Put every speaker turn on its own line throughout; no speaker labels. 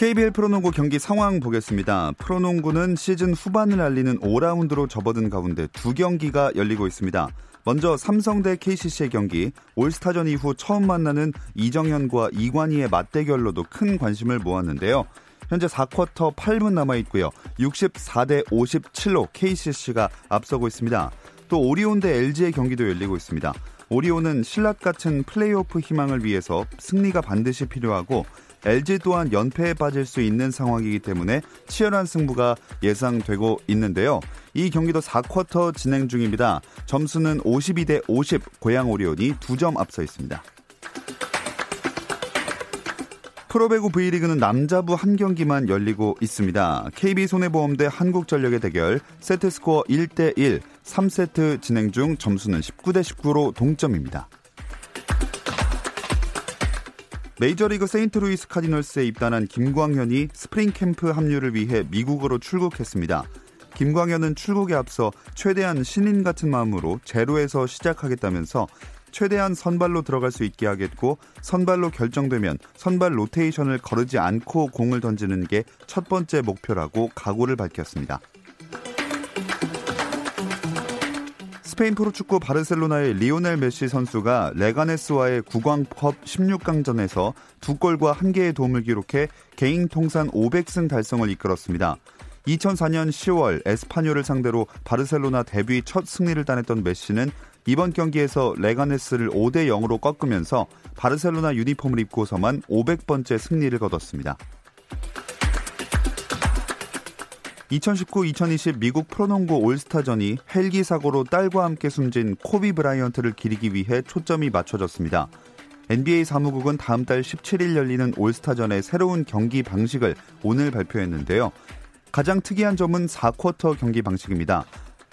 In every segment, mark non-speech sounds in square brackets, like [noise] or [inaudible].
KBL 프로농구 경기 상황 보겠습니다. 프로농구는 시즌 후반을 알리는 5라운드로 접어든 가운데 두 경기가 열리고 있습니다. 먼저 삼성 대 KCC의 경기 올스타전 이후 처음 만나는 이정현과 이관희의 맞대결로도 큰 관심을 모았는데요. 현재 4쿼터 8분 남아 있고요. 64대 57로 KCC가 앞서고 있습니다. 또 오리온 대 LG의 경기도 열리고 있습니다. 오리온은 신라 같은 플레이오프 희망을 위해서 승리가 반드시 필요하고 LG 또한 연패에 빠질 수 있는 상황이기 때문에 치열한 승부가 예상되고 있는데요. 이 경기도 4쿼터 진행 중입니다. 점수는 52대 50 고양 오리온이 2점 앞서 있습니다. 프로배구 V리그는 남자부 한 경기만 열리고 있습니다. KB 손해보험 대 한국전력의 대결 세트스코어 1대1 3세트 진행 중 점수는 19대 19로 동점입니다. 메이저리그 세인트루이스 카디널스에 입단한 김광현이 스프링 캠프 합류를 위해 미국으로 출국했습니다. 김광현은 출국에 앞서 최대한 신인 같은 마음으로 제로에서 시작하겠다면서 최대한 선발로 들어갈 수 있게 하겠고 선발로 결정되면 선발 로테이션을 거르지 않고 공을 던지는 게 첫 번째 목표라고 각오를 밝혔습니다. 스페인 프로축구 바르셀로나의 리오넬 메시 선수가 레가네스와의 국왕컵 16강전에서 두 골과 한 개의 도움을 기록해 개인 통산 500승 달성을 이끌었습니다. 2004년 10월 에스파뇰을 상대로 바르셀로나 데뷔 첫 승리를 따냈던 메시는 이번 경기에서 레가네스를 5대 0으로 꺾으면서 바르셀로나 유니폼을 입고서만 500번째 승리를 거뒀습니다. 2019-2020 미국 프로농구 올스타전이 헬기 사고로 딸과 함께 숨진 코비 브라이언트를 기리기 위해 초점이 맞춰졌습니다. NBA 사무국은 다음 달 17일 열리는 올스타전의 새로운 경기 방식을 오늘 발표했는데요. 가장 특이한 점은 4쿼터 경기 방식입니다.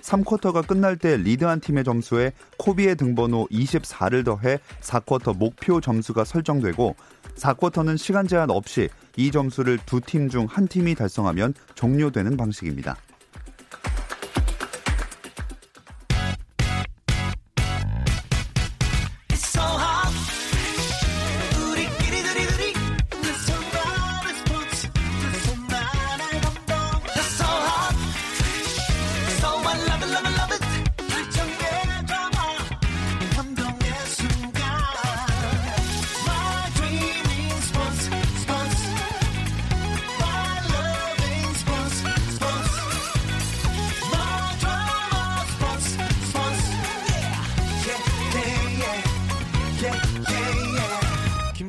3쿼터가 끝날 때 리드한 팀의 점수에 코비의 등번호 24를 더해 4쿼터 목표 점수가 설정되고 4쿼터는 시간 제한 없이 이 점수를 두 팀 중 한 팀이 달성하면 종료되는 방식입니다.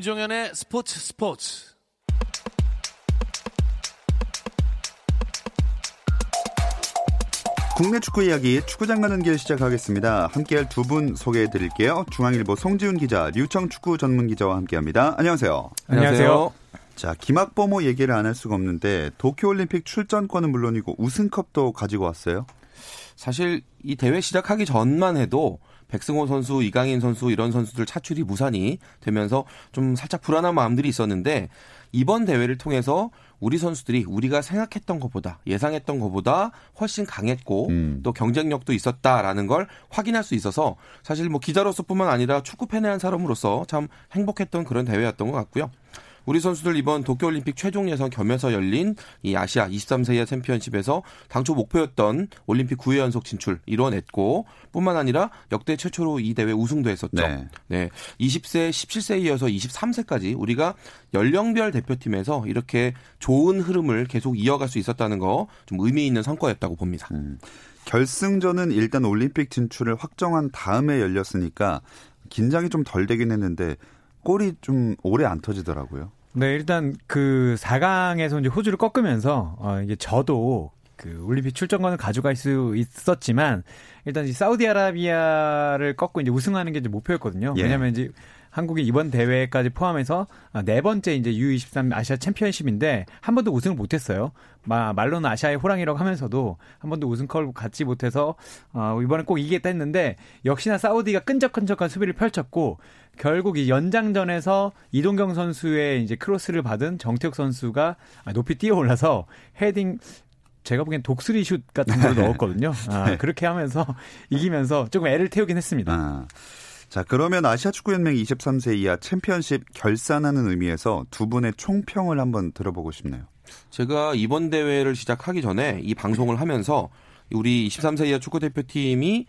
김종현의 스포츠 스포츠.
국내 축구 이야기 축구장 가는 길 시작하겠습니다. 함께할 두 분 소개해 드릴게요. 중앙일보 송지훈 기자, 류청 축구 전문 기자와 함께합니다. 안녕하세요.
안녕하세요.
자, 김학범호 얘기를 안 할 수가 없는데 도쿄올림픽 출전권은 물론이고 우승컵도 가지고 왔어요.
사실 이 대회 시작하기 전만 해도 백승호 선수, 이강인 선수 이런 선수들 차출이 무산이 되면서 좀 살짝 불안한 마음들이 있었는데 이번 대회를 통해서 우리 선수들이 우리가 생각했던 것보다 예상했던 것보다 훨씬 강했고 음. 또 경쟁력도 있었다라는 걸 확인할 수 있어서 사실 뭐 기자로서뿐만 아니라 축구 팬의 한 사람으로서 참 행복했던 그런 대회였던 것 같고요. 우리 선수들 이번 도쿄올림픽 최종 예선 겸해서 열린 이 아시아 23세 이하 챔피언십에서 당초 목표였던 올림픽 9회 연속 진출 이뤄냈고 뿐만 아니라 역대 최초로 이 대회 우승도 했었죠. 네. 네. 20세, 17세에 이어서 23세까지 우리가 연령별 대표팀에서 이렇게 좋은 흐름을 계속 이어갈 수 있었다는 거 좀 의미 있는 성과였다고 봅니다. 음.
결승전은 일단 올림픽 진출을 확정한 다음에 열렸으니까 긴장이 좀 덜 되긴 했는데 골이 좀 오래 안 터지더라고요.
네, 일단 그 4강에서 이제 호주를 꺾으면서 어 이게 저도 그 올림픽 출전권을 가져갈 수 있었지만 일단 이 사우디아라비아를 꺾고 이제 우승하는 게 이제 목표였거든요.
예.
왜냐하면 이제 한국이 이번 대회까지 포함해서 아, 네 번째 이제 U23 아시아 챔피언십인데 한 번도 우승을 못했어요. 마, 말로는 아시아의 호랑이라고 하면서도 한 번도 우승컵을 갖지 못해서 어, 이번에 꼭 이기겠다 했는데 역시나 사우디가 끈적끈적한 수비를 펼쳤고 결국 이 연장전에서 이동경 선수의 이제 크로스를 받은 정태욱 선수가 아, 높이 뛰어올라서 헤딩 제가 보기엔 독수리 슛 같은 [laughs] 걸 넣었거든요. 아, 그렇게 하면서 이기면서 조금 애를 태우긴 했습니다.
아. 자, 그러면 아시아 축구 연맹 23세 이하 챔피언십 결산하는 의미에서 두 분의 총평을 한번 들어보고 싶네요.
제가 이번 대회를 시작하기 전에 이 방송을 하면서 우리 23세 이하 축구 대표팀이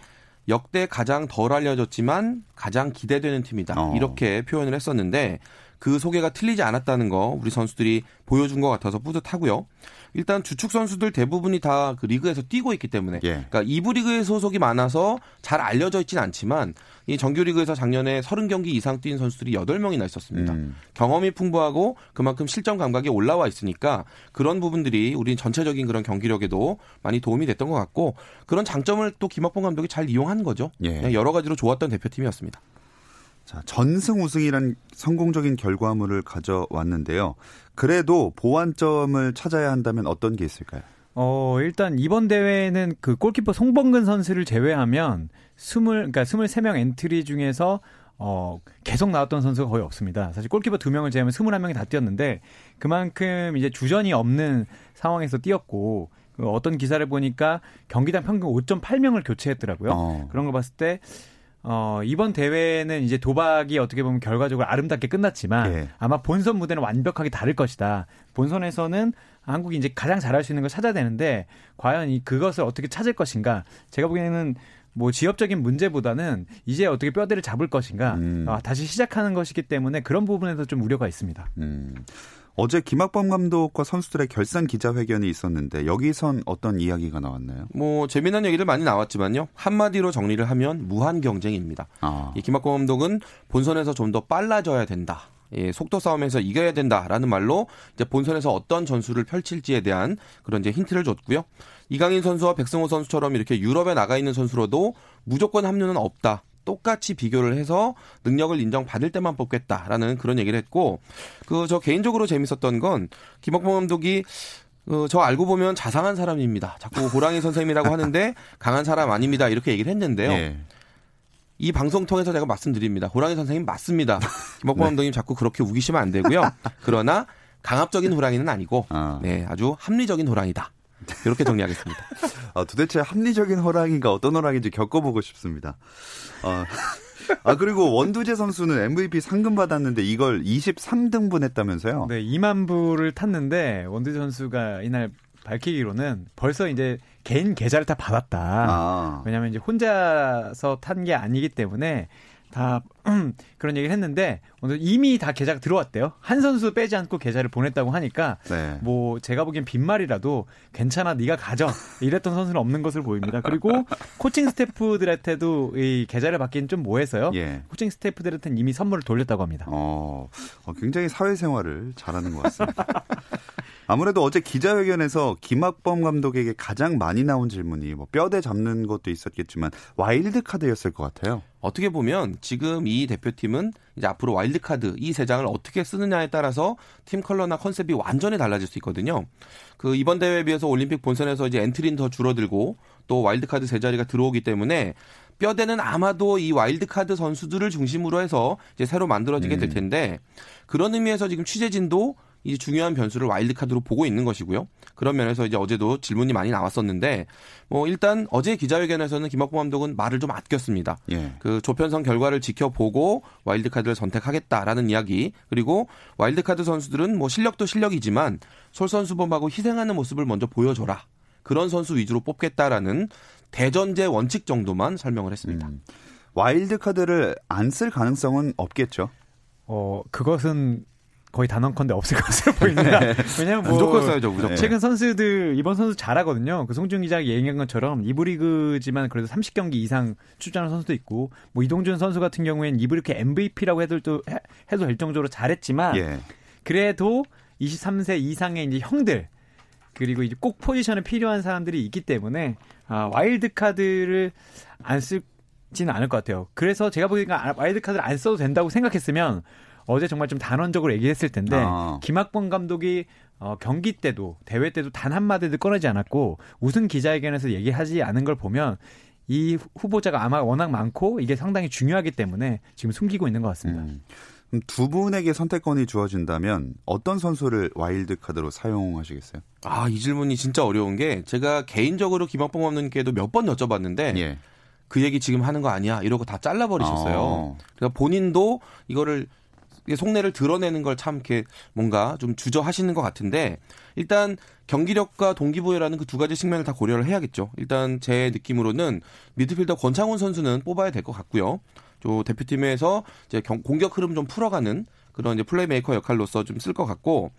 역대 가장 덜 알려졌지만 가장 기대되는 팀이다.
어.
이렇게 표현을 했었는데 그 소개가 틀리지 않았다는 거 우리 선수들이 보여준 것 같아서 뿌듯하고요. 일단 주축 선수들 대부분이 다 그 리그에서 뛰고 있기 때문에
예.
그러니까 2부 리그에 소속이 많아서 잘 알려져 있진 않지만 이 정규 리그에서 작년에 30경기 이상 뛴 선수들이 8명이나 있었습니다.
음.
경험이 풍부하고 그만큼 실전 감각이 올라와 있으니까 그런 부분들이 우리 전체적인 그런 경기력에도 많이 도움이 됐던 것 같고 그런 장점을 또 김학범 감독이 잘 이용한 거죠.
예.
네, 여러 가지로 좋았던 대표팀이었습니다.
자, 전승 우승이란 성공적인 결과물을 가져왔는데요. 그래도 보완점을 찾아야 한다면 어떤 게 있을까요?
어, 일단 이번 대회는 그 골키퍼 송범근 선수를 제외하면 20, 그러니까 23명 엔트리 중에서 어, 계속 나왔던 선수가 거의 없습니다. 사실 골키퍼 2명을 제외하면 21명이 다 뛰었는데 그만큼 이제 주전이 없는 상황에서 뛰었고 그 어떤 기사를 보니까 경기당 평균 5.8명을 교체했더라고요.
어.
그런 걸 봤을 때 어, 이번 대회는 이제 도박이 어떻게 보면 결과적으로 아름답게 끝났지만
예.
아마 본선 무대는 완벽하게 다를 것이다. 본선에서는 한국이 이제 가장 잘할 수 있는 걸 찾아야 되는데 과연 이 그것을 어떻게 찾을 것인가? 제가 보기에는 뭐 지역적인 문제보다는 이제 어떻게 뼈대를 잡을 것인가?
음.
아, 다시 시작하는 것이기 때문에 그런 부분에서 좀 우려가 있습니다.
음. 어제 김학범 감독과 선수들의 결산 기자회견이 있었는데 여기선 어떤 이야기가 나왔나요?
뭐 재미난 얘기들 많이 나왔지만요. 한마디로 정리를 하면 무한 경쟁입니다.
아,
이 김학범 감독은 본선에서 좀 더 빨라져야 된다. 예, 속도 싸움에서 이겨야 된다라는 말로 이제 본선에서 어떤 전술을 펼칠지에 대한 그런 이제 힌트를 줬고요. 이강인 선수와 백승호 선수처럼 이렇게 유럽에 나가 있는 선수로도 무조건 합류는 없다. 똑같이 비교를 해서 능력을 인정받을 때만 뽑겠다라는 그런 얘기를 했고 그 저 개인적으로 재밌었던 건 김학범 감독이 어, 저 알고 보면 자상한 사람입니다. 자꾸 호랑이 선생님이라고 하는데 [laughs] 강한 사람 아닙니다. 이렇게 얘기를 했는데요.
예.
이 방송 통해서 제가 말씀드립니다. 호랑이 선생님 맞습니다. 김학범 [laughs]
네.
감독님 자꾸 그렇게 우기시면 안 되고요. 그러나 강압적인 호랑이는 아니고
아.
네, 아주 합리적인 호랑이다. 이렇게 정리하겠습니다. [laughs]
아, 도대체 합리적인 호랑이가 어떤 호랑이인지 겪어보고 싶습니다. 아, [laughs] 아, 그리고 원두재 선수는 MVP 상금 받았는데 이걸 23등분 했다면서요?
네, 2만 부를 탔는데 원두 선수가 이날 밝히기로는 벌써 이제 개인 계좌를 다 받았다.
아,
왜냐하면 이제 혼자서 탄 게 아니기 때문에 다 [clears throat] 그런 얘기를 했는데 오늘 이미 다 계좌가 들어왔대요. 한 선수 빼지 않고 계좌를 보냈다고 하니까
네.
뭐 제가 보기엔 빈말이라도 괜찮아 네가 가져 이랬던 선수는 없는 것으로 보입니다. 그리고 [laughs] 코칭 스태프들한테도 이 계좌를 받기는 좀 뭐해서요.
예.
코칭 스태프들한테는 이미 선물을 돌렸다고 합니다.
어, 어, 굉장히 사회생활을 잘하는 것 같습니다. [laughs] 아무래도 어제 기자회견에서 김학범 감독에게 가장 많이 나온 질문이 뭐 뼈대 잡는 것도 있었겠지만 와일드 카드였을 것 같아요.
어떻게 보면 지금 이 대표팀은 이제 앞으로 와일드 카드 이 세 장을 어떻게 쓰느냐에 따라서 팀 컬러나 컨셉이 완전히 달라질 수 있거든요. 그 이번 대회에 비해서 올림픽 본선에서 이제 엔트리는 더 줄어들고 또 와일드 카드 세 자리가 들어오기 때문에 뼈대는 아마도 이 와일드카드 선수들을 중심으로 해서 이제 새로 만들어지게 될 텐데 그런 의미에서 지금 취재진도 이 중요한 변수를 와일드카드로 보고 있는 것이고요. 그런 면에서 이제 어제도 질문이 많이 나왔었는데 뭐 일단 어제 기자회견에서는 김학범 감독은 말을 좀 아꼈습니다.
예.
그 조편성 결과를 지켜보고 와일드카드를 선택하겠다라는 이야기 그리고 와일드카드 선수들은 뭐 실력도 실력이지만 솔선수범하고 희생하는 모습을 먼저 보여줘라 그런 선수 위주로 뽑겠다라는 대전제 원칙 정도만 설명을 했습니다.
음. 와일드 카드를 안 쓸 가능성은 없겠죠.
어 그것은 거의 단언컨대 없을 [laughs] 것으로 보이는데 왜냐면 뭐
무조건 써야죠 무조건.
최근 선수들 이번 선수 잘하거든요. 그 송준 기자가 얘기한 것처럼 이부 리그지만 그래도 30경기 이상 출전한 선수도 있고 뭐 이동준 선수 같은 경우에는 이부 리그 MVP라고 해도 또 해- 해도 될 정도로 잘했지만
예.
그래도 23세 이상의 이제 형들 그리고 이제 꼭 포지션에 필요한 사람들이 있기 때문에 아, 와일드 카드를 안 쓰지는 않을 것 같아요. 그래서 제가 보기에는 와일드 카드를 안 써도 된다고 생각했으면 어제 정말 좀 단언적으로 얘기했을 텐데
아.
김학범 감독이 어, 경기 때도 대회 때도 단 한마디도 꺼내지 않았고 우승 기자회견에서 얘기하지 않은 걸 보면 이 후보자가 아마 워낙 많고 이게 상당히 중요하기 때문에 지금 숨기고 있는 것 같습니다.
음. 두 분에게 선택권이 주어진다면 어떤 선수를 와일드 카드로 사용하시겠어요?
아, 이 질문이 진짜 어려운 게 제가 개인적으로 김학범 감독님께도 몇 번 여쭤봤는데
예.
그 얘기 지금 하는 거 아니야 이러고 다 잘라버리셨어요.
어.
그러니까 본인도 이거를 속내를 드러내는 걸 참 이렇게 뭔가 좀 주저하시는 것 같은데 일단 경기력과 동기부여라는 그 두 가지 측면을 다 고려를 해야겠죠. 일단 제 느낌으로는 미드필더 권창훈 선수는 뽑아야 될 것 같고요. 저 대표팀에서 이제 경- 공격 흐름 좀 풀어가는 그런 이제 플레이메이커 역할로서 좀 쓸 것 같고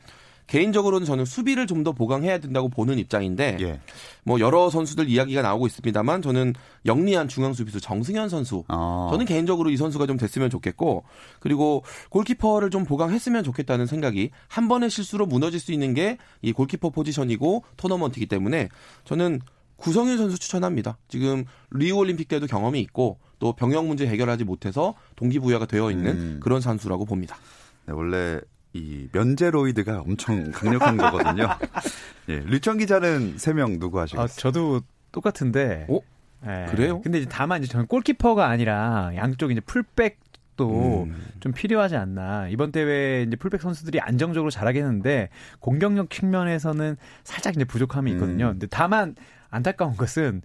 개인적으로는 저는 수비를 좀 더 보강해야 된다고 보는 입장인데
예.
뭐 여러 선수들 이야기가 나오고 있습니다만 저는 영리한 중앙 수비수 정승현 선수
어.
저는 개인적으로 이 선수가 좀 됐으면 좋겠고 그리고 골키퍼를 좀 보강했으면 좋겠다는 생각이 한 번의 실수로 무너질 수 있는 게 이 골키퍼 포지션이고 토너먼트이기 때문에 저는 구성윤 선수 추천합니다. 지금 리우 올림픽 때도 경험이 있고 또 병역 문제 해결하지 못해서 동기부여가 되어 있는
음.
그런 선수라고 봅니다.
네, 원래 이 면제로이드가 엄청 강력한 거거든요. [laughs] 예, 류청 기자는 세 명 누구
아,
하시겠어요?
저도 똑같은데.
어?
예.
그래요?
근데 이제 다만 이제 저는 골키퍼가 아니라 양쪽 이제 풀백도
음.
좀 필요하지 않나. 이번 대회 이제 풀백 선수들이 안정적으로 잘하겠는데 공격력 측면에서는 살짝 이제 부족함이 있거든요.
음.
근데 다만 안타까운 것은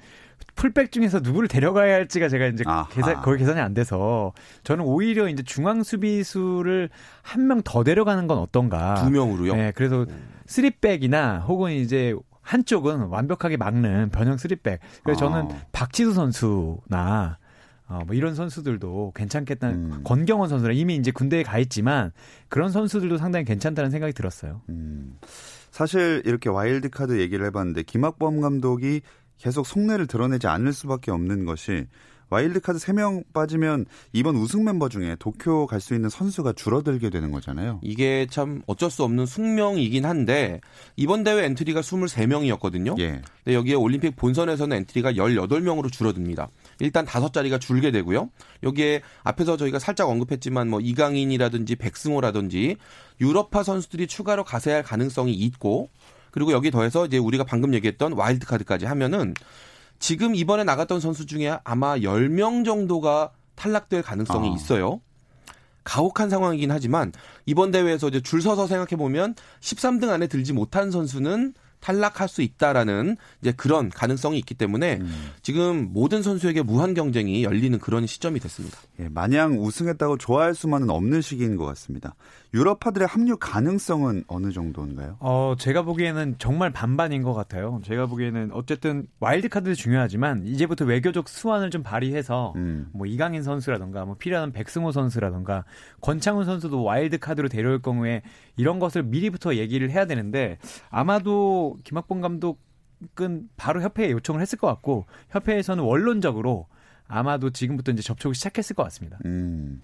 풀백 중에서 누구를 데려가야 할지가 제가 이제
아하.
계산, 거의 계산이 안 돼서 저는 오히려 이제 중앙 수비수를 한 명 더 데려가는 건 어떤가.
두 명으로요.
네, 그래서 쓰리백이나 혹은 이제 한쪽은 완벽하게 막는 변형 쓰리백. 그래서 저는
아.
박지수 선수나 어, 뭐 이런 선수들도 괜찮겠다는
음.
권경원 선수랑 이미 이제 군대에 가 있지만 그런 선수들도 상당히 괜찮다는 생각이 들었어요.
음, 사실 이렇게 와일드 카드 얘기를 해봤는데 김학범 감독이 계속 속내를 드러내지 않을 수밖에 없는 것이 와일드 카드 3명 빠지면 이번 우승 멤버 중에 도쿄 갈 수 있는 선수가 줄어들게 되는 거잖아요.
이게 참 어쩔 수 없는 숙명이긴 한데 이번 대회 엔트리가 23명이었거든요.
예.
근데 여기에 올림픽 본선에서는 엔트리가 18명으로 줄어듭니다. 일단 다섯 자리가 줄게 되고요. 여기에 앞에서 저희가 살짝 언급했지만 뭐 이강인이라든지 백승호라든지 유럽파 선수들이 추가로 가세할 가능성이 있고 그리고 여기 더해서 이제 우리가 방금 얘기했던 와일드 카드까지 하면은 지금 이번에 나갔던 선수 중에 아마 10명 정도가 탈락될 가능성이
아.
있어요. 가혹한 상황이긴 하지만 이번 대회에서 이제 줄 서서 생각해 보면 13등 안에 들지 못한 선수는 탈락할 수 있다라는 이제 그런 가능성이 있기 때문에
음.
지금 모든 선수에게 무한 경쟁이 열리는 그런 시점이 됐습니다.
예, 마냥 우승했다고 좋아할 수만은 없는 시기인 것 같습니다. 유럽파들의 합류 가능성은 어느 정도인가요?
어, 제가 보기에는 정말 반반인 것 같아요. 제가 보기에는 어쨌든 와일드 카드도 중요하지만 이제부터 외교적 수완을 좀 발휘해서
음.
뭐 이강인 선수라던가 뭐 필요한 백승호 선수라던가 권창훈 선수도 와일드 카드로 데려올 경우에 이런 것을 미리부터 얘기를 해야 되는데 아마도 김학범 감독은 바로 협회에 요청을 했을 것 같고 협회에서는 원론적으로 아마도 지금부터 이제 접촉을 시작했을 것 같습니다.
음,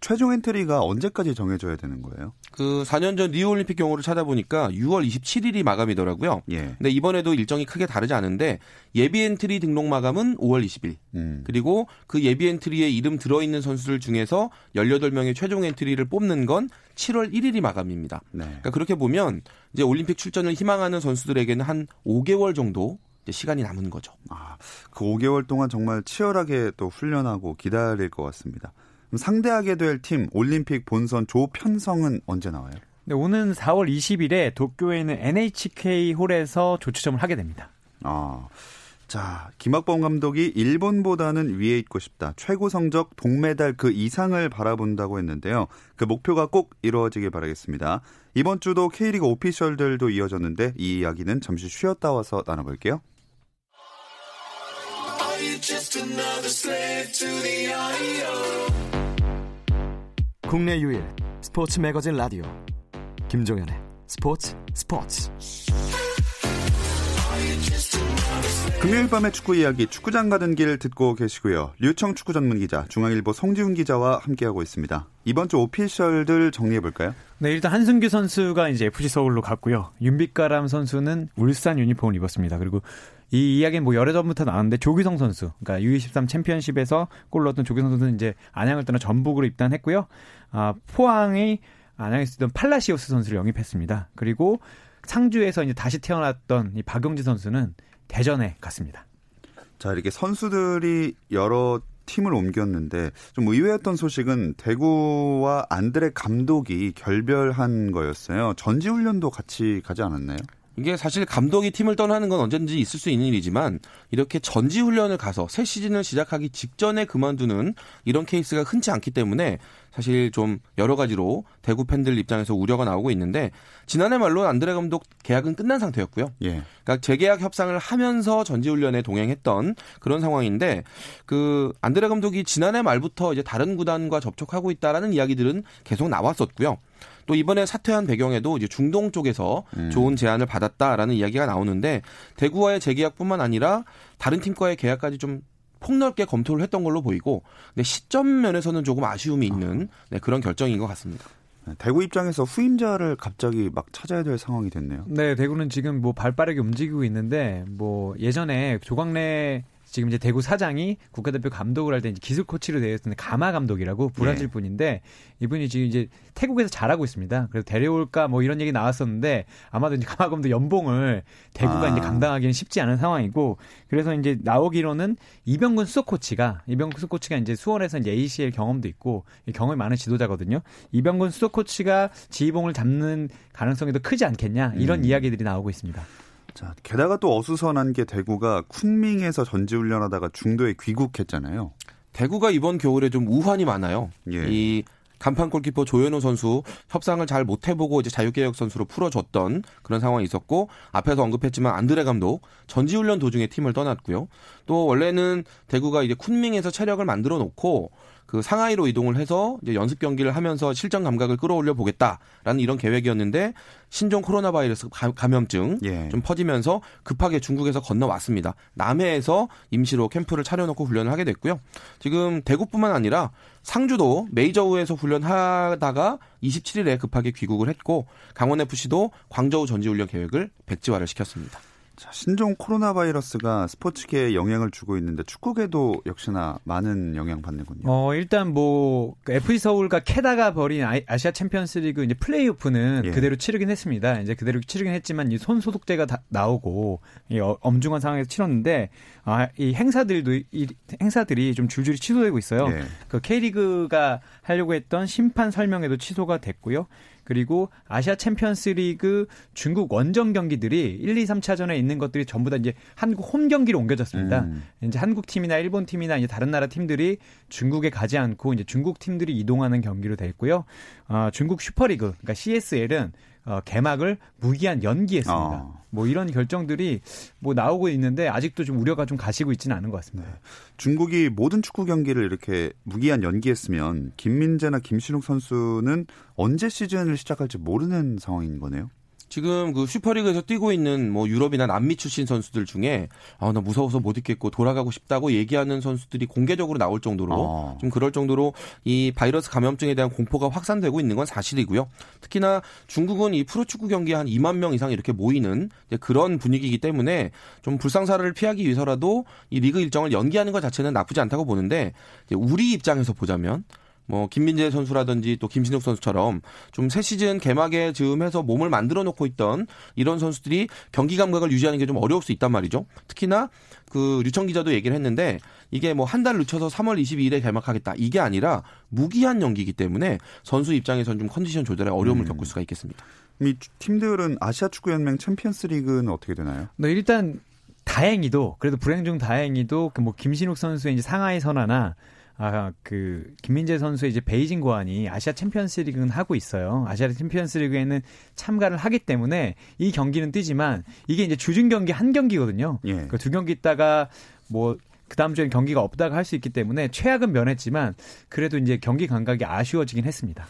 최종 엔트리가 언제까지 정해져야 되는 거예요?
그 4년 전 리우 올림픽 경우를 찾아보니까 6월 27일이 마감이더라고요.
예.
근데 이번에도 일정이 크게 다르지 않은데 예비 엔트리 등록 마감은 5월 20일.
음.
그리고 그 예비 엔트리에 이름 들어 있는 선수들 중에서 18명의 최종 엔트리를 뽑는 건 7월 1일이 마감입니다.
네.
그러니까 그렇게 보면 이제 올림픽 출전을 희망하는 선수들에게는 한 5개월 정도 이제 시간이 남은 거죠.
아, 그 5개월 동안 정말 치열하게 또 훈련하고 기다릴 것 같습니다. 그럼 상대하게 될 팀 올림픽 본선 조 편성은 언제 나와요?
네, 오는 4월 20일에 도쿄에 있는 NHK 홀에서 조추첨을 하게 됩니다.
아, 자, 김학범 감독이 일본보다는 위에 있고 싶다. 최고 성적 동메달 그 이상을 바라본다고 했는데요. 그 목표가 꼭 이루어지길 바라겠습니다. 이번 주도 K리그 오피셜들도 이어졌는데 이 이야기는 잠시 쉬었다 와서 나눠볼게요.
국내 유일 스포츠 매거진 라디오 김종현의 스포츠 스포츠
금요일 밤의 축구 이야기 축구장 가는 길 듣고 계시고요. 류청 축구 전문 기자 중앙일보 송지훈 기자와 함께하고 있습니다. 이번 주 오피셜들 정리해 볼까요?
네, 일단 한승규 선수가 이제 FC 서울로 갔고요. 윤빛가람 선수는 울산 유니폼을 입었습니다. 그리고 이 이야기는 뭐 여러 전부터 나왔는데 조규성 선수, 그러니까 U23 챔피언십에서 골 넣었던 조규성 선수는 이제 안양을 떠나 전북으로 입단했고요. 아, 포항이 안양에 쓰던 팔라시오스 선수를 영입했습니다. 그리고 상주에서 이제 다시 태어났던 이 박용지 선수는 대전에 갔습니다.
자, 이렇게 선수들이 여러 팀을 옮겼는데 좀 의외였던 소식은 대구와 안드레 감독이 결별한 거였어요. 전지 훈련도 같이 가지 않았나요?
이게 사실 감독이 팀을 떠나는 건 언제든지 있을 수 있는 일이지만 이렇게 전지 훈련을 가서 새 시즌을 시작하기 직전에 그만두는 이런 케이스가 흔치 않기 때문에 사실 좀 여러 가지로 대구 팬들 입장에서 우려가 나오고 있는데 지난해 말로 안드레 감독 계약은 끝난 상태였고요. 예. 그러니까 재계약 협상을 하면서 전지 훈련에 동행했던 그런 상황인데 그 안드레 감독이 지난해 말부터 이제 다른 구단과 접촉하고 있다라는 이야기들은 계속 나왔었고요. 또 이번에 사퇴한 배경에도 이제 중동 쪽에서 음. 좋은 제안을 받았다라는 이야기가 나오는데 대구와의 재계약뿐만 아니라 다른 팀과의 계약까지 좀 폭넓게 검토를 했던 걸로 보이고 근데 시점 면에서는 조금 아쉬움이 있는 네, 그런 결정인 것 같습니다.
네, 대구 입장에서 후임자를 갑자기 막 찾아야 될 상황이 됐네요.
네, 대구는 지금 뭐 발빠르게 움직이고 있는데 뭐 예전에 조광래 지금 이제 대구 사장이 국가대표 감독을 할 때 기술 코치로 되어 있었는데 가마 감독이라고 브라질 예. 분인데 이분이 지금 이제 태국에서 잘하고 있습니다. 그래서 데려올까 뭐 이런 얘기 나왔었는데 아마도 이제 가마 감독 연봉을 대구가 아. 이제 감당하기는 쉽지 않은 상황이고 그래서 이제 나오기로는 이병근 수석 코치가 이병근 수석 코치가 이제 수원에서 이제 ACL 경험도 있고 경험이 많은 지도자거든요. 이병근 수석 코치가 지휘봉을 잡는 가능성이 더 크지 않겠냐 이런 음. 이야기들이 나오고 있습니다.
자, 게다가 또 어수선한 게 대구가 쿤밍에서 전지훈련하다가 중도에 귀국했잖아요.
대구가 이번 겨울에 좀 우환이 많아요. 예. 이 간판 골키퍼 조현우 선수 협상을 잘 못해보고 이제 자유개혁 선수로 풀어줬던 그런 상황이 있었고 앞에서 언급했지만 안드레 감독 전지훈련 도중에 팀을 떠났고요. 또 원래는 대구가 이제 쿤밍에서 체력을 만들어 놓고 그 상하이로 이동을 해서 이제 연습 경기를 하면서 실전 감각을 끌어올려 보겠다라는 이런 계획이었는데 신종 코로나 바이러스 감염증 예. 좀 퍼지면서 급하게 중국에서 건너왔습니다. 남해에서 임시로 캠프를 차려놓고 훈련을 하게 됐고요. 지금 대구뿐만 아니라 상주도 메이저우에서 훈련하다가 27일에 급하게 귀국을 했고 강원 FC도 광저우 전지훈련 계획을 백지화를 시켰습니다.
자, 신종 코로나 바이러스가 스포츠계에 영향을 주고 있는데 축구계도 역시나 많은 영향 받는군요.
어, 일단 뭐 FC 서울과 캐다가 벌인 아시아 챔피언스리그 이제 플레이오프는 예. 그대로 치르긴 했습니다. 이제 그대로 치르긴 했지만 이 손 소독제가 다 나오고 이 어, 엄중한 상황에서 치렀는데 아, 이 행사들도 이 행사들이 좀 줄줄이 취소되고 있어요. 예. 그 K리그가 하려고 했던 심판 설명회도 취소가 됐고요. 그리고 아시아 챔피언스 리그 중국 원정 경기들이 1, 2, 3차전에 있는 것들이 전부 다 이제 한국 홈 경기로 옮겨졌습니다. 음. 이제 한국 팀이나 일본 팀이나 이제 다른 나라 팀들이 중국에 가지 않고 이제 중국 팀들이 이동하는 경기로 됐고요. 어, 중국 슈퍼리그 그러니까 CSL은 어, 개막을 무기한 연기했습니다. 어. 뭐 이런 결정들이 뭐 나오고 있는데 아직도 좀 우려가 좀 가시고 있지는 않은 것 같습니다. 네.
중국이 모든 축구 경기를 이렇게 무기한 연기했으면 김민재나 김신욱 선수는 언제 시즌을 시작할지 모르는 상황인 거네요.
지금 그 슈퍼리그에서 뛰고 있는 뭐 유럽이나 남미 출신 선수들 중에 아 나 무서워서 못 있겠고 돌아가고 싶다고 얘기하는 선수들이 공개적으로 나올 정도로 아. 좀 그럴 정도로 이 바이러스 감염증에 대한 공포가 확산되고 있는 건 사실이고요. 특히나 중국은 이 프로축구 경기 한 2만 명 이상 이렇게 모이는 그런 분위기이기 때문에 좀 불상사를 피하기 위해서라도 이 리그 일정을 연기하는 것 자체는 나쁘지 않다고 보는데 우리 입장에서 보자면 뭐 김민재 선수라든지 또 김신욱 선수처럼 좀 새 시즌 개막에 즈음해서 몸을 만들어 놓고 있던 이런 선수들이 경기 감각을 유지하는 게 좀 어려울 수 있단 말이죠. 특히나 그 류청 기자도 얘기를 했는데 이게 뭐 한 달 늦춰서 3월 22일에 개막하겠다 이게 아니라 무기한 연기이기 때문에 선수 입장에선 좀 컨디션 조절에 어려움을 음. 겪을 수가 있겠습니다.
이 팀들은 아시아 축구 연맹 챔피언스 리그는 어떻게 되나요?
네, 일단 다행히도 그래도 불행 중 다행히도 그뭐 김신욱 선수의 이제 상하이 선화나 아, 그, 김민재 선수의 이제 베이징 궈안이 아시아 챔피언스 리그는 하고 있어요. 아시아 챔피언스 리그에는 참가를 하기 때문에 이 경기는 뛰지만 이게 이제 주중 경기 한 경기거든요. 예. 그두 경기 있다가 뭐, 그 다음 주엔 경기가 없다가 할 수 있기 때문에 최악은 면했지만 그래도 이제 경기 감각이 아쉬워지긴 했습니다.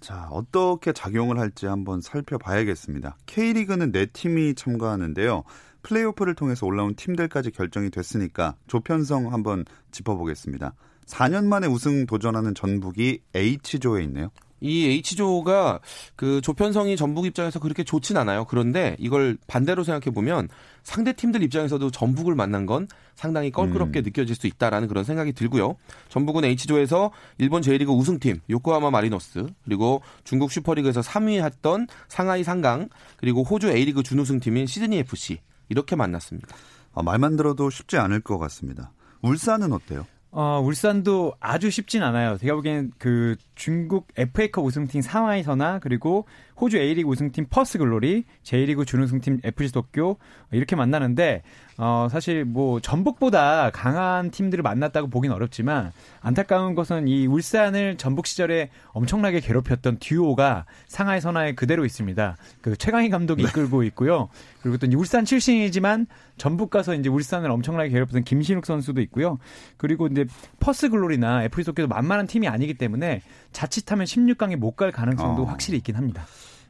자, 어떻게 작용을 할지 한번 살펴봐야겠습니다. K리그는 네 팀이 참가하는데요. 플레이오프를 통해서 올라온 팀들까지 결정이 됐으니까 조편성 한번 짚어보겠습니다. 4년 만에 우승 도전하는 전북이 H조에 있네요.
이 H조가 그 조편성이 전북 입장에서 그렇게 좋진 않아요. 그런데 이걸 반대로 생각해 보면 상대 팀들 입장에서도 전북을 만난 건 상당히 껄끄럽게 음. 느껴질 수 있다라는 그런 생각이 들고요. 전북은 H조에서 일본 제1리그 우승팀 요코하마 마리노스 그리고 중국 슈퍼리그에서 3위 했던 상하이 상강 그리고 호주 A리그 준우승팀인 시드니 FC 이렇게 만났습니다.
아, 말만 들어도 쉽지 않을 것 같습니다. 울산은 어때요?
어, 울산도 아주 쉽진 않아요. 제가 보기엔 그 중국 FA컵 우승팀 상하이서나 그리고 호주 A리그 우승팀 퍼스 글로리, J리그 준우승팀 FC 도쿄 이렇게 만나는데 어 사실 뭐 전북보다 강한 팀들을 만났다고 보긴 어렵지만 안타까운 것은 이 울산을 전북 시절에 엄청나게 괴롭혔던 듀오가 상하이 선화에 그대로 있습니다. 그 최강희 감독이 네. 이끌고 있고요. 그리고 또 울산 출신이지만 전북 가서 이제 울산을 엄청나게 괴롭혔던 김신욱 선수도 있고요. 그리고 이제 퍼스 글로리나 FC 도쿄도 만만한 팀이 아니기 때문에 자칫하면 16강에 못 갈 가능성도 어. 확실히 있긴 합니다.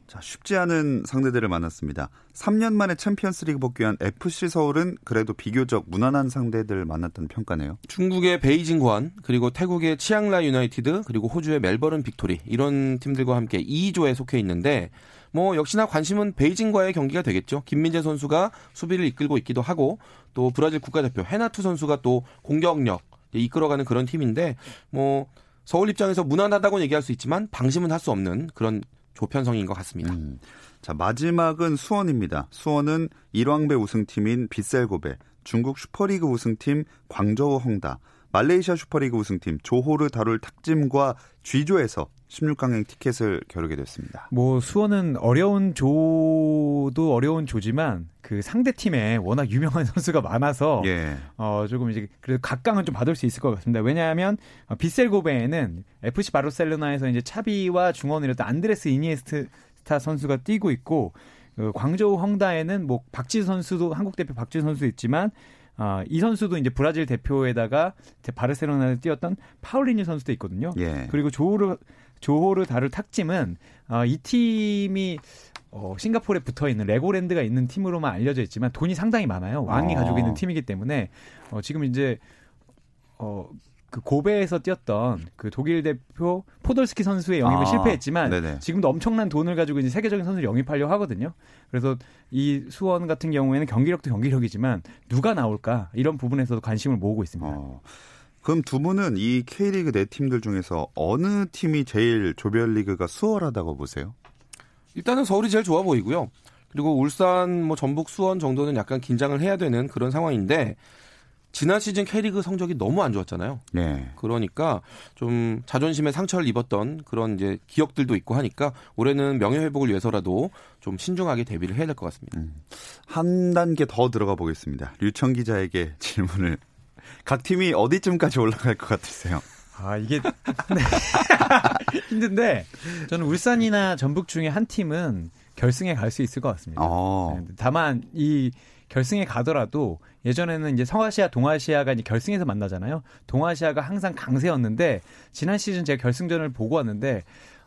자, 쉽지 않은 상대들을 만났습니다. 3년 만에 챔피언스리그 복귀한 FC 서울은 그래도 비교적 무난한 상대들 만났다는 평가네요.
중국의 베이징 궈안, 그리고 태국의 치앙라이 유나이티드, 그리고 호주의 멜버른 빅토리 이런 팀들과 함께 2조에 속해 있는데 뭐 역시나 관심은 베이징과의 경기가 되겠죠. 김민재 선수가 수비를 이끌고 있기도 하고 또 브라질 국가대표 헤나투 선수가 또 공격력 이끌어가는 그런 팀인데 뭐 서울 입장에서 무난하다고 얘기할 수 있지만 방심은 할 수 없는 그런 조편성인 것 같습니다. 음.
자, 마지막은 수원입니다. 수원은 일왕배 우승팀인 빗셀고베, 중국 슈퍼리그 우승팀 광저우 헝다, 말레이시아 슈퍼리그 우승팀 조호르 다룰 탁짐과 쥐조에서 16강행 티켓을 겨루게 됐습니다.
뭐 수원은 어려운 조도 어려운 조지만 그 상대 팀에 워낙 유명한 [laughs] 선수가 많아서 예. 어 조금 이제 그래도 각광은 좀 받을 수 있을 것 같습니다. 왜냐하면 어, 비셀 고베에는 FC 바르셀로나에서 이제 차비와 중원을 이었던 안드레스 이니에스타 선수가 뛰고 있고 그 광저우 헝다에는 뭐 박지수 선수도 한국 대표 박지수 선수 있지만 아, 이 선수도 이제 브라질 대표에다가 바르셀로나에 뛰었던 파울리니 선수도 있거든요. 예. 그리고 조호르 조호르 다를 탁짐은 어, 이 팀이 어, 싱가포르에 붙어 있는 레고랜드가 있는 팀으로만 알려져 있지만 돈이 상당히 많아요. 왕이 어. 가지고 있는 팀이기 때문에 어, 지금 이제 어, 그 고베에서 뛰었던 그 독일 대표 포돌스키 선수의 영입을 아, 실패했지만 네네. 지금도 엄청난 돈을 가지고 이제 세계적인 선수를 영입하려고 하거든요. 그래서 이 수원 같은 경우에는 경기력도 경기력이지만 누가 나올까 이런 부분에서도 관심을 모으고 있습니다. 어.
그럼 두 분은 이 K리그 네 팀들 중에서 어느 팀이 제일 조별리그가 수월하다고 보세요?
일단은 서울이 제일 좋아 보이고요. 그리고 울산, 뭐 전북, 수원 정도는 약간 긴장을 해야 되는 그런 상황인데 지난 시즌 K리그 성적이 너무 안 좋았잖아요. 네. 그러니까 좀 자존심에 상처를 입었던 그런 이제 기억들도 있고 하니까 올해는 명예 회복을 위해서라도 좀 신중하게 대비를 해야 될 것 같습니다. 음.
한 단계 더 들어가 보겠습니다. 류청 기자에게 질문을 각 팀이 어디쯤까지 올라갈 것 같으세요?
아 이게 [laughs] 네. [laughs] 힘든데 저는 울산이나 전북 중에 한 팀은 결승에 갈 수 있을 것 같습니다. 어. 다만 이 결승에 가더라도 예전에는 이제 서아시아, 동아시아가 이제 결승에서 만나잖아요. 동아시아가 항상 강세였는데 지난 시즌 제가 결승전을 보고 왔는데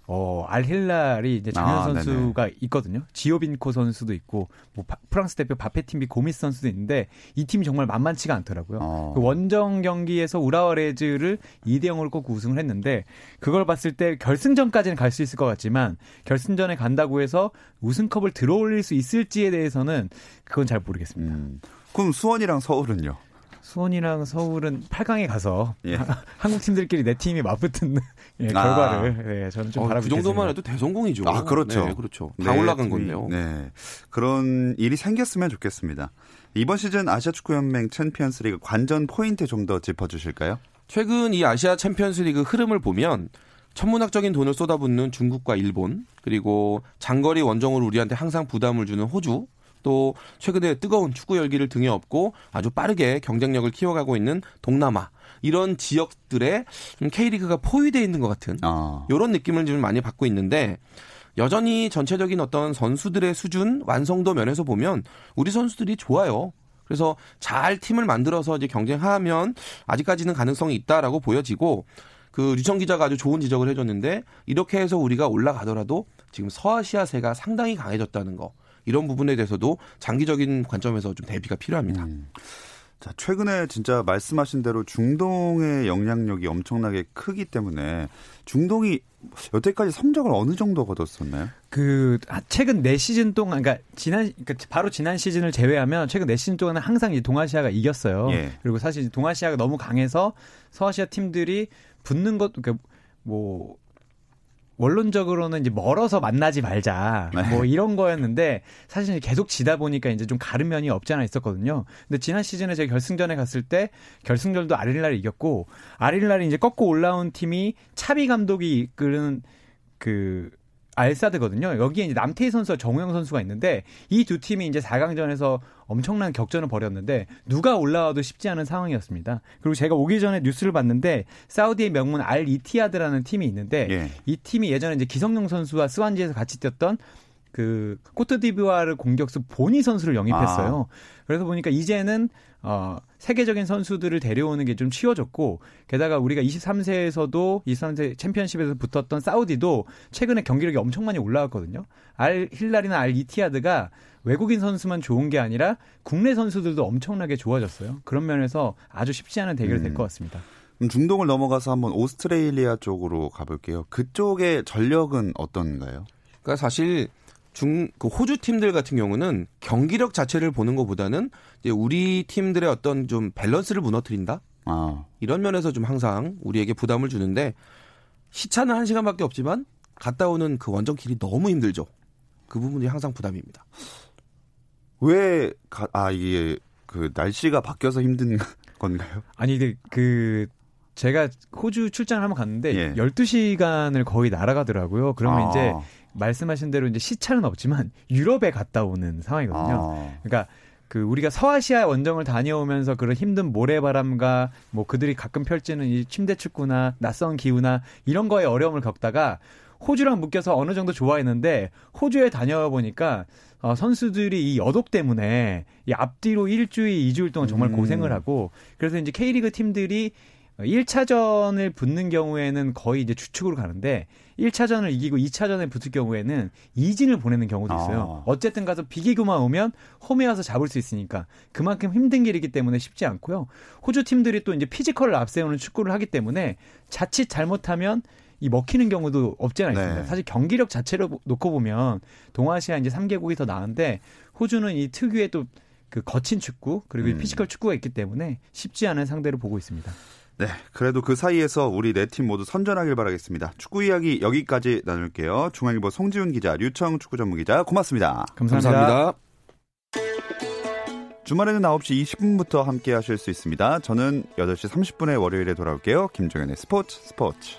어, 알힐랄이 이제 장현 아, 선수가 네네. 있거든요. 지오빈코 선수도 있고 뭐 파, 프랑스 대표 바페팀비 고미스 선수도 있는데 이 팀이 정말 만만치가 않더라고요. 어. 그 원정 경기에서 우라와레즈를 2대 0으로 꼭 우승을 했는데 그걸 봤을 때 결승전까지는 갈 수 있을 것 같지만 결승전에 간다고 해서 우승컵을 들어올릴 수 있을지에 대해서는 그건 잘 모르겠습니다. 음.
그럼 수원이랑 서울은요?
수원이랑 서울은 8강에 가서 예. [laughs] 한국 팀들끼리 내 팀이 맞붙은 [laughs] 예, 아. 결과를 네, 저는 좀 어, 바라고 그
정도만 해도 대성공이죠.
아 그렇죠.
네, 그렇죠. 다 네, 올라간 건데요.
네, 그런 일이 생겼으면 좋겠습니다. 이번 시즌 아시아 축구 연맹 챔피언스리그 관전 포인트 좀 더 짚어주실까요?
최근 이 아시아 챔피언스리그 흐름을 보면 천문학적인 돈을 쏟아붓는 중국과 일본 그리고 장거리 원정으로 우리한테 항상 부담을 주는 호주 또 최근에 뜨거운 축구 열기를 등에 업고 아주 빠르게 경쟁력을 키워가고 있는 동남아 이런 지역들에 K리그가 포위되어 있는 것 같은 아. 이런 느낌을 좀 많이 받고 있는데 여전히 전체적인 어떤 선수들의 수준 완성도 면에서 보면 우리 선수들이 좋아요. 그래서 잘 팀을 만들어서 이제 경쟁하면 아직까지는 가능성이 있다라고 보여지고 그 류청 기자가 아주 좋은 지적을 해줬는데 이렇게 해서 우리가 올라가더라도 지금 서아시아세가 상당히 강해졌다는 거 이런 부분에 대해서도 장기적인 관점에서 좀 대비가 필요합니다.
음. 자, 최근에 진짜 말씀하신 대로 중동의 영향력이 엄청나게 크기 때문에 중동이 여태까지 성적을 어느 정도 거뒀었나요?
그 최근 네 시즌 동안 그러니까 지난 그러니까 바로 지난 시즌을 제외하면 최근 네 시즌 동안은 항상 이제 동아시아가 이겼어요.
예.
그리고 사실 동아시아가 너무 강해서 서아시아 팀들이 붙는 것 그러니까 뭐 원론적으로는 이제 멀어서 만나지 말자
네.
뭐 이런 거였는데 사실 계속 지다 보니까 이제 좀 가른 면이 없지 않아 있었거든요. 근데 지난 시즌에 제가 결승전에 갔을 때 결승전도 아릴라를 이겼고 아릴라를 이제 꺾고 올라온 팀이 차비 감독이 이끄는 그 알사드거든요. 여기에 이제 남태희 선수와 정우영 선수가 있는데 이 두 팀이 이제 4강전에서 엄청난 격전을 벌였는데 누가 올라와도 쉽지 않은 상황이었습니다. 그리고 제가 오기 전에 뉴스를 봤는데 사우디의 명문 알 이티아드라는 팀이 있는데
예.
이 팀이 예전에 이제 기성용 선수와 스완지에서 같이 뛰었던 그 코트디부아르 공격수 보니 선수를 영입했어요. 그래서 보니까 이제는 어 세계적인 선수들을 데려오는 게좀 쉬워졌고 게다가 우리가 23세에서도 23세 챔피언십에서 붙었던 사우디도 최근에 경기력이 엄청 많이 올라왔거든요. 알 힐랄이나 알 이티아드가 외국인 선수만 좋은 게 아니라 국내 선수들도 엄청나게 좋아졌어요. 그런 면에서 아주 쉽지 않은 대결이 될
음.
것 같습니다.
그럼 중동을 넘어가서 한번 오스트레일리아 쪽으로 가볼게요. 그쪽의 전력은 어떤가요?
그러니까 사실 중, 그 호주 팀들 같은 경우는 경기력 자체를 보는 것보다는 이제 우리 팀들의 어떤 좀 밸런스를 무너뜨린다?
아,
이런 면에서 좀 항상 우리에게 부담을 주는데 시차는 한 시간밖에 없지만 갔다 오는 그 원정 길이 너무 힘들죠. 그 부분이 항상 부담입니다.
왜, 가, 아, 이게 그 날씨가 바뀌어서 힘든 [laughs] 건가요?
아니 근데 그 제가 호주 출장을 한번 갔는데
예.
12시간을 거의 날아가더라고요. 그러면
아,
이제 말씀하신 대로 이제 시차는 없지만 유럽에 갔다 오는 상황이거든요.
아,
그러니까 그 우리가 서아시아 원정을 다녀오면서 그런 힘든 모래바람과 뭐 그들이 가끔 펼치는 이 침대 축구나 낯선 기후나 이런 거에 어려움을 겪다가 호주랑 묶여서 어느 정도 좋아했는데 호주에 다녀와 보니까 어, 선수들이 이 여독 때문에 이 앞뒤로 일주일, 이주일 동안 정말
음.
고생을 하고 그래서 이제 K리그 팀들이 1차전을 붙는 경우에는 거의 이제 주축으로 가는데 1차전을 이기고 2차전에 붙을 경우에는 이진을 보내는 경우도 있어요.
아.
어쨌든 가서 비기고만 오면 홈에 와서 잡을 수 있으니까 그만큼 힘든 길이기 때문에 쉽지 않고요. 호주 팀들이 또 이제 피지컬을 앞세우는 축구를 하기 때문에 자칫 잘못하면 이 먹히는 경우도 없지 않아 있습니다.
네.
사실 경기력 자체로 놓고 보면 동아시아 이제 3개국이 더 나은데 호주는 이 특유의 또 그 거친 축구 그리고 이
음.
피지컬 축구가 있기 때문에 쉽지 않은 상대로 보고 있습니다.
네. 그래도 그 사이에서 우리 네 팀 모두 선전하길 바라겠습니다. 축구 이야기 여기까지 나눌게요. 중앙일보 송지훈 기자, 류청 축구 전문 기자, 고맙습니다.
감사합니다.
주말에는 9시 20분부터 함께 하실 수 있습니다. 저는 8시 30분에 월요일에 돌아올게요. 김종현의 스포츠 스포츠.